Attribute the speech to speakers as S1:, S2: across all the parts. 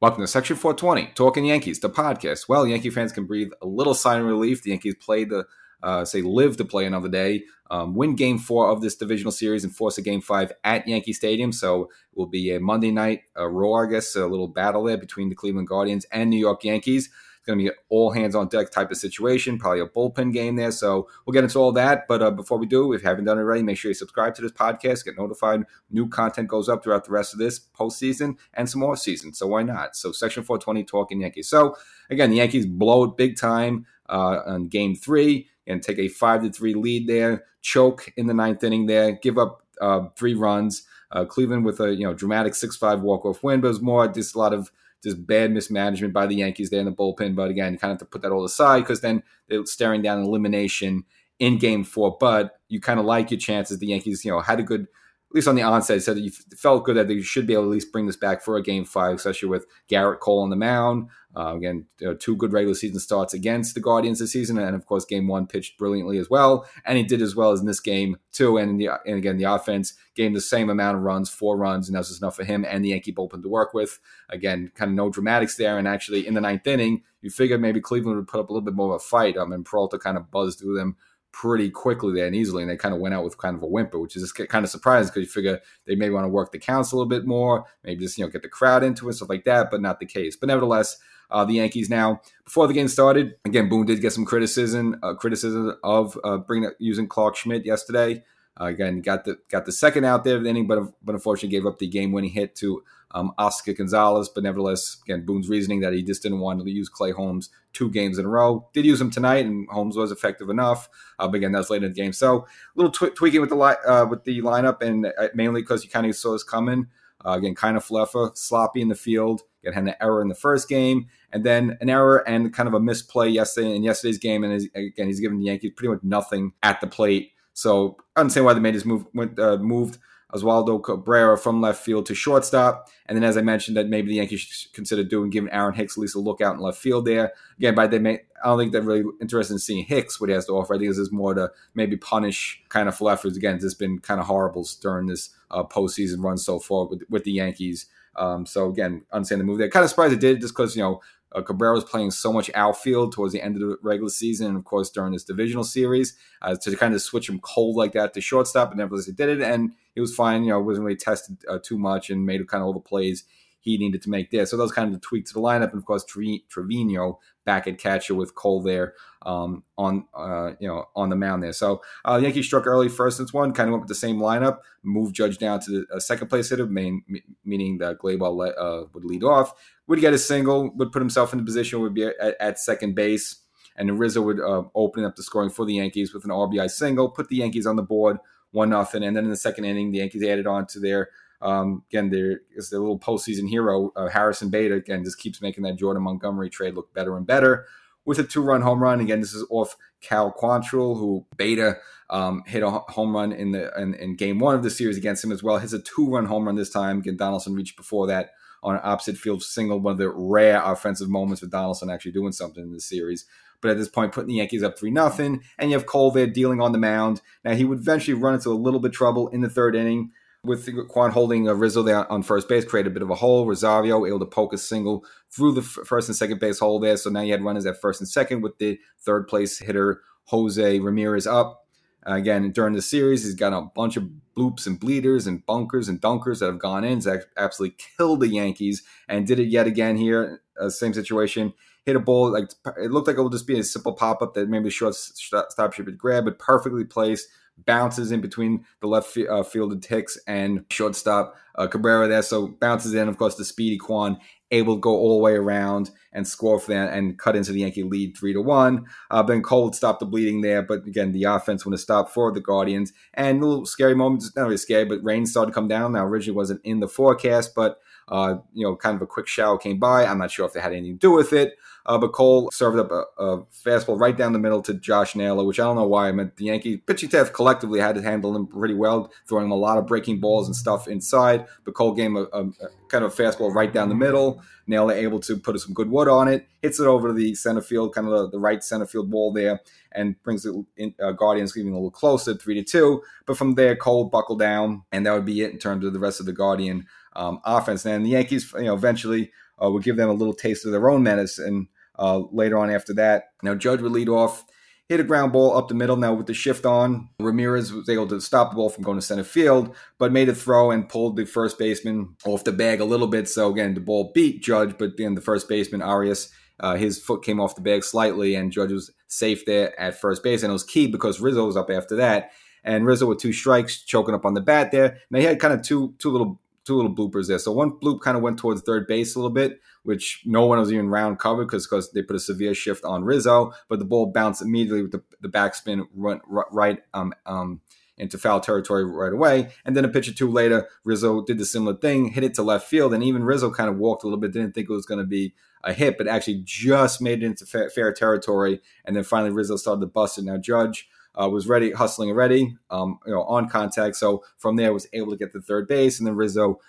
S1: Welcome to Section 420, Talking Yankees, the podcast. Well, Yankee fans can breathe a little sigh of relief. The Yankees played the, uh, say, live to play another day, um, win game four of this divisional series and force a game five at Yankee Stadium. So it will be a Monday night a Raw, I guess, a little battle there between the Cleveland Guardians and New York Yankees going to be an all hands on deck type of situation, probably a bullpen game there. So we'll get into all that. But uh, before we do, if you haven't done it already, make sure you subscribe to this podcast, get notified. New content goes up throughout the rest of this postseason and some more season. So why not? So Section 420 talking Yankees. So again, the Yankees blow it big time uh, on game three and take a five to three lead there, choke in the ninth inning there, give up uh, three runs. Uh, Cleveland with a you know dramatic six five walk off win, but it was more just a lot of just bad mismanagement by the Yankees there in the bullpen. But again, you kind of have to put that all aside because then they're staring down elimination in game four. But you kind of like your chances. The Yankees, you know, had a good, at least on the onset, said that you felt good that you should be able to at least bring this back for a game five, especially with Gerrit Cole on the mound. Uh, again, you know, two good regular season starts against the Guardians this season, and of course, Game One pitched brilliantly as well, and he did as well as in this game too. And the and again, the offense gave the same amount of runs, four runs, and that was enough for him and the Yankee bullpen to work with. Again, kind of no dramatics there, and actually in the ninth inning, you figured maybe Cleveland would put up a little bit more of a fight. Um, and Peralta kind of buzzed through them pretty quickly there and easily, and they kind of went out with kind of a whimper, which is just kind of surprising because you figure they may want to work the counts a little bit more, maybe just you know get the crowd into it, stuff like that, but not the case. But nevertheless, uh, the Yankees now before the game started, again, Boone did get some criticism, uh, criticism of uh, bringing using Clarke Schmidt yesterday. Uh, again, got the got the second out there of the inning, but but unfortunately gave up the game winning hit to um, Oscar Gonzalez. But nevertheless, again, Boone's reasoning that he just didn't want to use Clay Holmes two games in a row. Did use him tonight, and Holmes was effective enough. Uh, but again, that's late in the game. So a little tw- tweaking with the li- uh, with the lineup, and uh, mainly because you kind of saw this coming. Uh, again, Kiner-Falefa, sloppy in the field. Again, had an error in the first game, and then an error and kind of a misplay yesterday in yesterday's game. And again, he's given the Yankees pretty much nothing at the plate. So I don't understand why they made this move. Went, uh, moved Oswaldo Cabrera from left field to shortstop. And then, as I mentioned, that maybe the Yankees should consider doing giving Aaron Hicks at least a look out in left field there. Again, by they I don't think they're really interested in seeing Hicks what he has to offer. I think this is more to maybe punish kind of for efforts. Again, it's been kind of horrible during this uh, postseason run so far with, with the Yankees. Um, so again, understand the move there. Kind of surprised it did just because you know uh, Cabrera was playing so much outfield towards the end of the regular season, and of course during this divisional series, uh, to kind of switch him cold like that to shortstop, and nevertheless he did it, and he was fine. You know, wasn't really tested uh, too much, and made kind of all the plays he needed to make there. So those kind of the tweaks to the lineup, and of course Trevino back at catcher with Cole there um, on uh, you know on the mound there. So uh, Yankees struck early first and one, kind of went with the same lineup, moved Judge down to the uh, second place hitter, main, meaning that Gleyber uh, would lead off would get a single, would put himself in the position, would be at, at second base, and Rizzo would uh, open up the scoring for the Yankees with an RBI single, put the Yankees on the board, one nothing, and then in the second inning, the Yankees added on to their um, again, there is the little postseason hero, uh, Harrison Bader, again, just keeps making that Jordan Montgomery trade look better and better with a two run home run. Again, this is off Cal Quantrill, who Bader um, hit a home run in the in, in, game one of the series against him as well. Hits a two run home run this time. Again, Donaldson reached before that on an opposite field single, one of the rare offensive moments with Donaldson actually doing something in the series. But at this point, putting the Yankees up 3 nothing, and you have Cole there dealing on the mound. Now, he would eventually run into a little bit trouble in the third inning with Kwan holding a Rizzo there on first base, created a bit of a hole. Rosario able to poke a single through the first and second base hole there. So now you had runners at first and second with the third place hitter Jose Ramirez up. Again, during the series, he's got a bunch of bloops and bleeders and bunkers and dunkers that have gone in. He's absolutely killed the Yankees and did it yet again here. Uh, same situation. Hit a ball like it looked like it would just be a simple pop up that maybe short stop should be grab, but perfectly placed. Bounces in between the left uh, fielded Hicks and shortstop uh, Cabrera there. So bounces in, of course, the speedy Kwan able to go all the way around and score for that and cut into the Yankee lead three to one. Uh, Cole would stop the bleeding there, but again, the offense would have stopped for the Guardians. And a little scary moment, not really scary, but rain started to come down. Now, originally wasn't in the forecast, but uh, you know, kind of a quick shower came by. I'm not sure if they had anything to do with it. Uh, but Cole served up a, a, fastball right down the middle to Josh Naylor, which I don't know why. I meant the Yankee pitching staff collectively had to handle him pretty well, throwing him a lot of breaking balls and stuff inside. But Cole him a, a, kind of fastball right down the middle. Naylor able to put some good wood on it, hits it over the center field, kind of the, the right center field wall there, and brings the uh, Guardians even a little closer, three to two. But from there, Cole buckled down, and that would be it in terms of the rest of the Guardian um, offense. And the Yankees, you know, eventually uh, would give them a little taste of their own medicine uh, later on after that. Now, Judge would lead off, hit a ground ball up the middle. Now, with the shift on, Ramirez was able to stop the ball from going to center field, but made a throw and pulled the first baseman off the bag a little bit. So, again, the ball beat Judge, but then the first baseman, Arias, uh, his foot came off the bag slightly, and Judge was safe there at first base. And it was key because Rizzo was up after that. And Rizzo with two strikes, choking up on the bat there. Now he had kind of two two little two little bloopers there. So one bloop kind of went towards third base a little bit, which no one was even round covered because because they put a severe shift on Rizzo, but the ball bounced immediately with the, the backspin run, right um, um, into foul territory right away. And then a pitch or two later, Rizzo did the similar thing, hit it to left field, and even Rizzo kind of walked a little bit, didn't think it was going to be a hit, but actually just made it into fair, fair territory. And then finally Rizzo started to bust it. Now Judge uh, was ready, hustling already, um, you know, on contact. So from there, was able to get the third base, and then Rizzo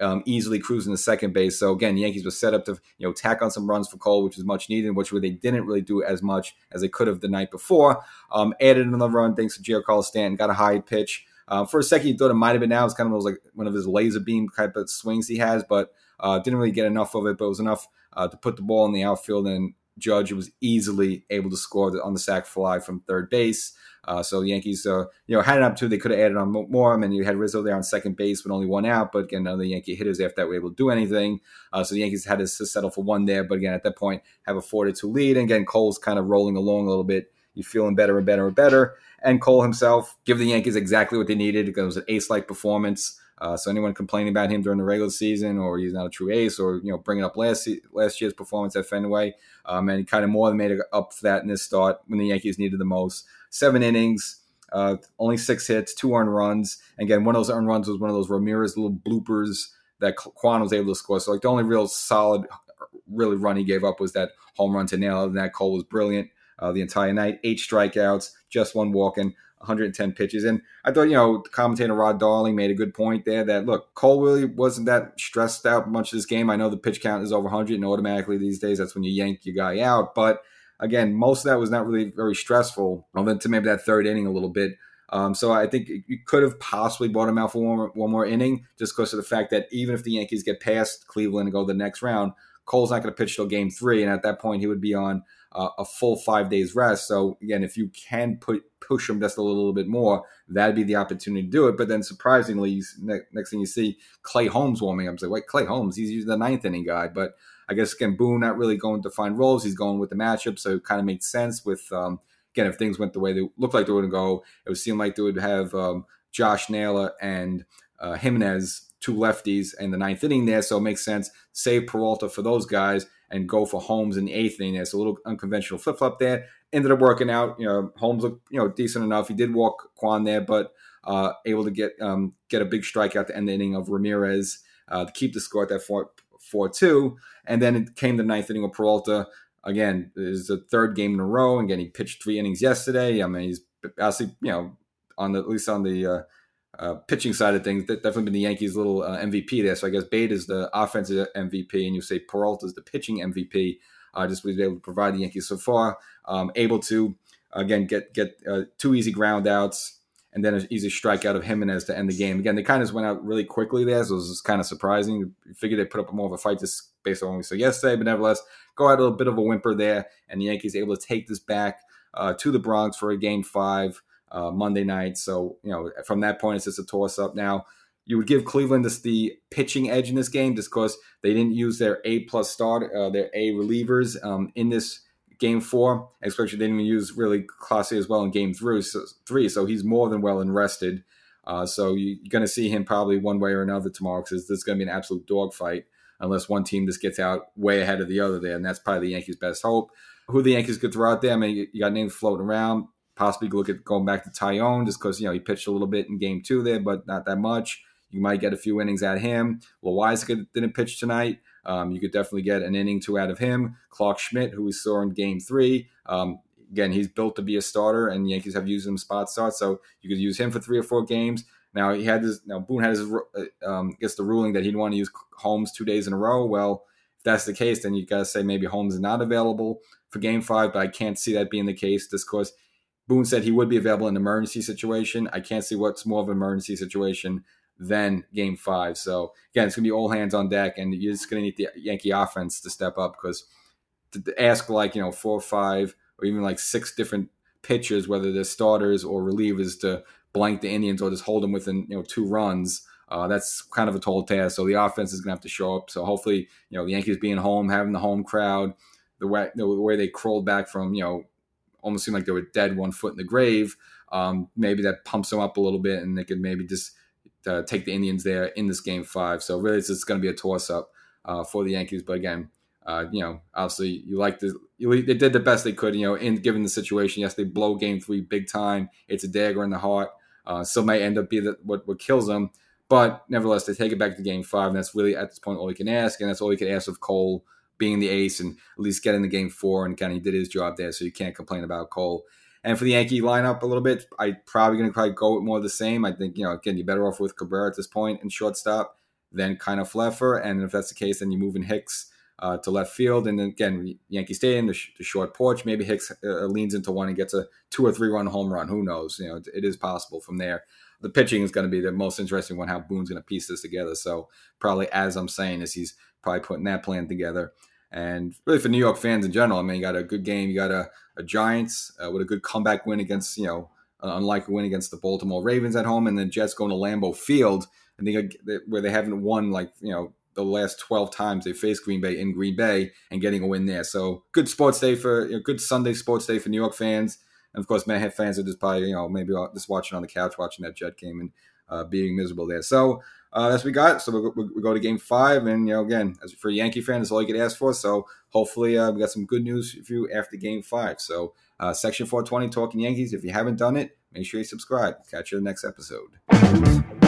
S1: um, easily cruising to second base. So again, the Yankees were set up to you know tack on some runs for Cole, which was much needed, which they didn't really do as much as they could have the night before. Um, added another run thanks to Giancarlo Stanton, got a high pitch. Uh, for a second, you thought it might have been now. It's kind of was like one of his laser beam type of swings he has, but uh, didn't really get enough of it. But it was enough uh, to put the ball in the outfield, and Judge was easily able to score on the sac fly from third base. Uh, so the Yankees, uh, you know, had it up to they could have added on more. and you had Rizzo there on second base with only one out. But again, none of the Yankee hitters after that were able to do anything. Uh, so the Yankees had to settle for one there. But again, at that point, have a four to two lead. And again, Cole's kind of rolling along a little bit. You're feeling better and better and better. And Cole himself give the Yankees exactly what they needed it was an ace-like performance. Uh, so anyone complaining about him during the regular season, or he's not a true ace, or you know bringing up last last year's performance at Fenway, um, and he kind of more than made up for that in this start when the Yankees needed the most. Seven innings, uh, only six hits, two earned runs. Again, one of those earned runs was one of those Ramirez little bloopers that Kwan was able to score. So like the only real solid, really run he gave up was that home run to nail. Than that, Cole was brilliant uh, the entire night. Eight strikeouts, just one walking. 110 pitches. And I thought, you know, commentator Ron Darling made a good point there that, look, Cole really wasn't that stressed out much this game. I know the pitch count is over 100, and automatically these days that's when you yank your guy out. But again, most of that was not really very stressful, other than to maybe that third inning a little bit. Um, so I think you could have possibly bought him out for one more, one more inning just because of the fact that even if the Yankees get past Cleveland and go the next round, Cole's not going to pitch till game three. And at that point, he would be on uh, a full five days rest. So again, if you can put push him just a little, little bit more, that'd be the opportunity to do it. But then surprisingly, next thing you see, Clay Holmes warming up. It's like, wait, Clay Holmes, he's usually the ninth inning guy. But I guess again, Boone not really going to find roles. He's going with the matchup, so it kind of makes sense. With um, again, if things went the way they looked like they were going to go, it would seem like they would have um, Josh Naylor and uh, Gimenez, two lefties, in the ninth inning there. So it makes sense. Save Peralta for those guys and go for Holmes in the eighth inning. It's a little unconventional flip flop there. Ended up working out. You know, Holmes looked you know decent enough. He did walk Kwan there, but uh, able to get um, get a big strike at the end the inning of Ramirez uh, to keep the score at that four four two. And then it came the ninth inning of Peralta. Again, is the third game in a row. And again, he pitched three innings yesterday. I mean, he's obviously you know on the at least on the uh, uh, pitching side of things, that definitely been the Yankees' little uh, MVP there. So I guess Bate is the offensive MVP, and you say Peralta is the pitching MVP. Uh, just was able to provide the Yankees so far, um, able to again get get uh, two easy ground outs and then an easy strikeout of Gimenez to end the game. Again, they kind of went out really quickly there, so it was kind of surprising. You figured they put up more of a fight just based on what we saw yesterday, but nevertheless, go out a little bit of a whimper there, and the Yankees able to take this back uh, to the Bronx for a game five uh, Monday night. So, you know, from that point, it's just a toss up. Now, you would give Cleveland this the pitching edge in this game just because they didn't use their A plus start, uh, their A relievers um, in this game four. Especially they didn't even use really Clase as well in game three. So, three, so he's more than well and rested. Uh, so you, are going to see him probably one way or another tomorrow because this is going to be an absolute dogfight unless one team just gets out way ahead of the other there, and that's probably the Yankees' best hope. Who the Yankees could throw out there? I mean, you got names floating around possibly look at going back to Taillon just because you know he pitched a little bit in game two there, but not that much. You might get a few innings at him. Loaisiga didn't pitch tonight. Um, you could definitely get an inning two out of him. Clarke Schmidt, who we saw in game three, um, again he's built to be a starter, and Yankees have used him spot start, so you could use him for three or four games. Now he had this. Now Boone had his uh, um, gets the ruling that he'd want to use Holmes two days in a row. Well, if that's the case, then you got to say maybe Holmes is not available for Game Five, but I can't see that being the case. Just because Boone said he would be available in an emergency situation. I can't see what's more of an emergency situation than Game Five. So again, it's gonna be all hands on deck, and you're just gonna need the Yankee offense to step up because to ask like you know four or five or even like six different pitchers, whether they're starters or relievers, to blank the Indians or just hold them within you know two runs. Uh, that's kind of a tall task. So the offense is going to have to show up. So hopefully, you know, the Yankees being home, having the home crowd, the way the way they crawled back from, you know, almost seemed like they were dead, one foot in the grave. Um, maybe that pumps them up a little bit, and they could maybe just uh, take the Indians there in this game five. So really, it's just going to be a toss up uh, for the Yankees. But again, uh, you know, obviously, you like the you, they did the best they could. You know, in given the situation, yes, they blow game three big time. It's a dagger in the heart. Uh, still may end up be the, what what kills them. But nevertheless, they take it back to game five, and that's really at this point all you can ask, and that's all you can ask of Cole being the ace and at least getting the game four, and kind of did his job there, so you can't complain about Cole. And for the Yankee lineup a little bit, I probably going to probably go with more of the same. I think you know again you're better off with Cabrera at this point in shortstop than Kiner-Falefa, and if that's the case, then you move in Hicks uh, to left field, and then again Yankee Stadium, the, sh- the short porch. Maybe Hicks uh, leans into one and gets a two or three run home run. Who knows? You know, it, it is possible from there the pitching is going to be the most interesting one. How Boone's going to piece this together. So probably as I'm saying is he's probably putting that plan together. And really for New York fans in general, I mean, you got a good game. You got a, a Giants uh, with a good comeback win against you know an unlikely win against the Baltimore Ravens at home, and then Jets going to Lambeau Field. I think where they haven't won like you know the last 12 times they faced Green Bay in Green Bay and getting a win there. So good sports day for you know, good Sunday sports day for New York fans. And of course, Mayhem fans are just probably, you know, maybe just watching on the couch, watching that Jet game and uh, being miserable there. So uh, that's what we got. So we, we, we, go to game five. And, you know, again, as for Yankee fans, that's all you could ask for. So hopefully uh, we got some good news for you after game five. So uh, Section 420 Talking Yankees, if you haven't done it, make sure you subscribe. Catch you in the next episode.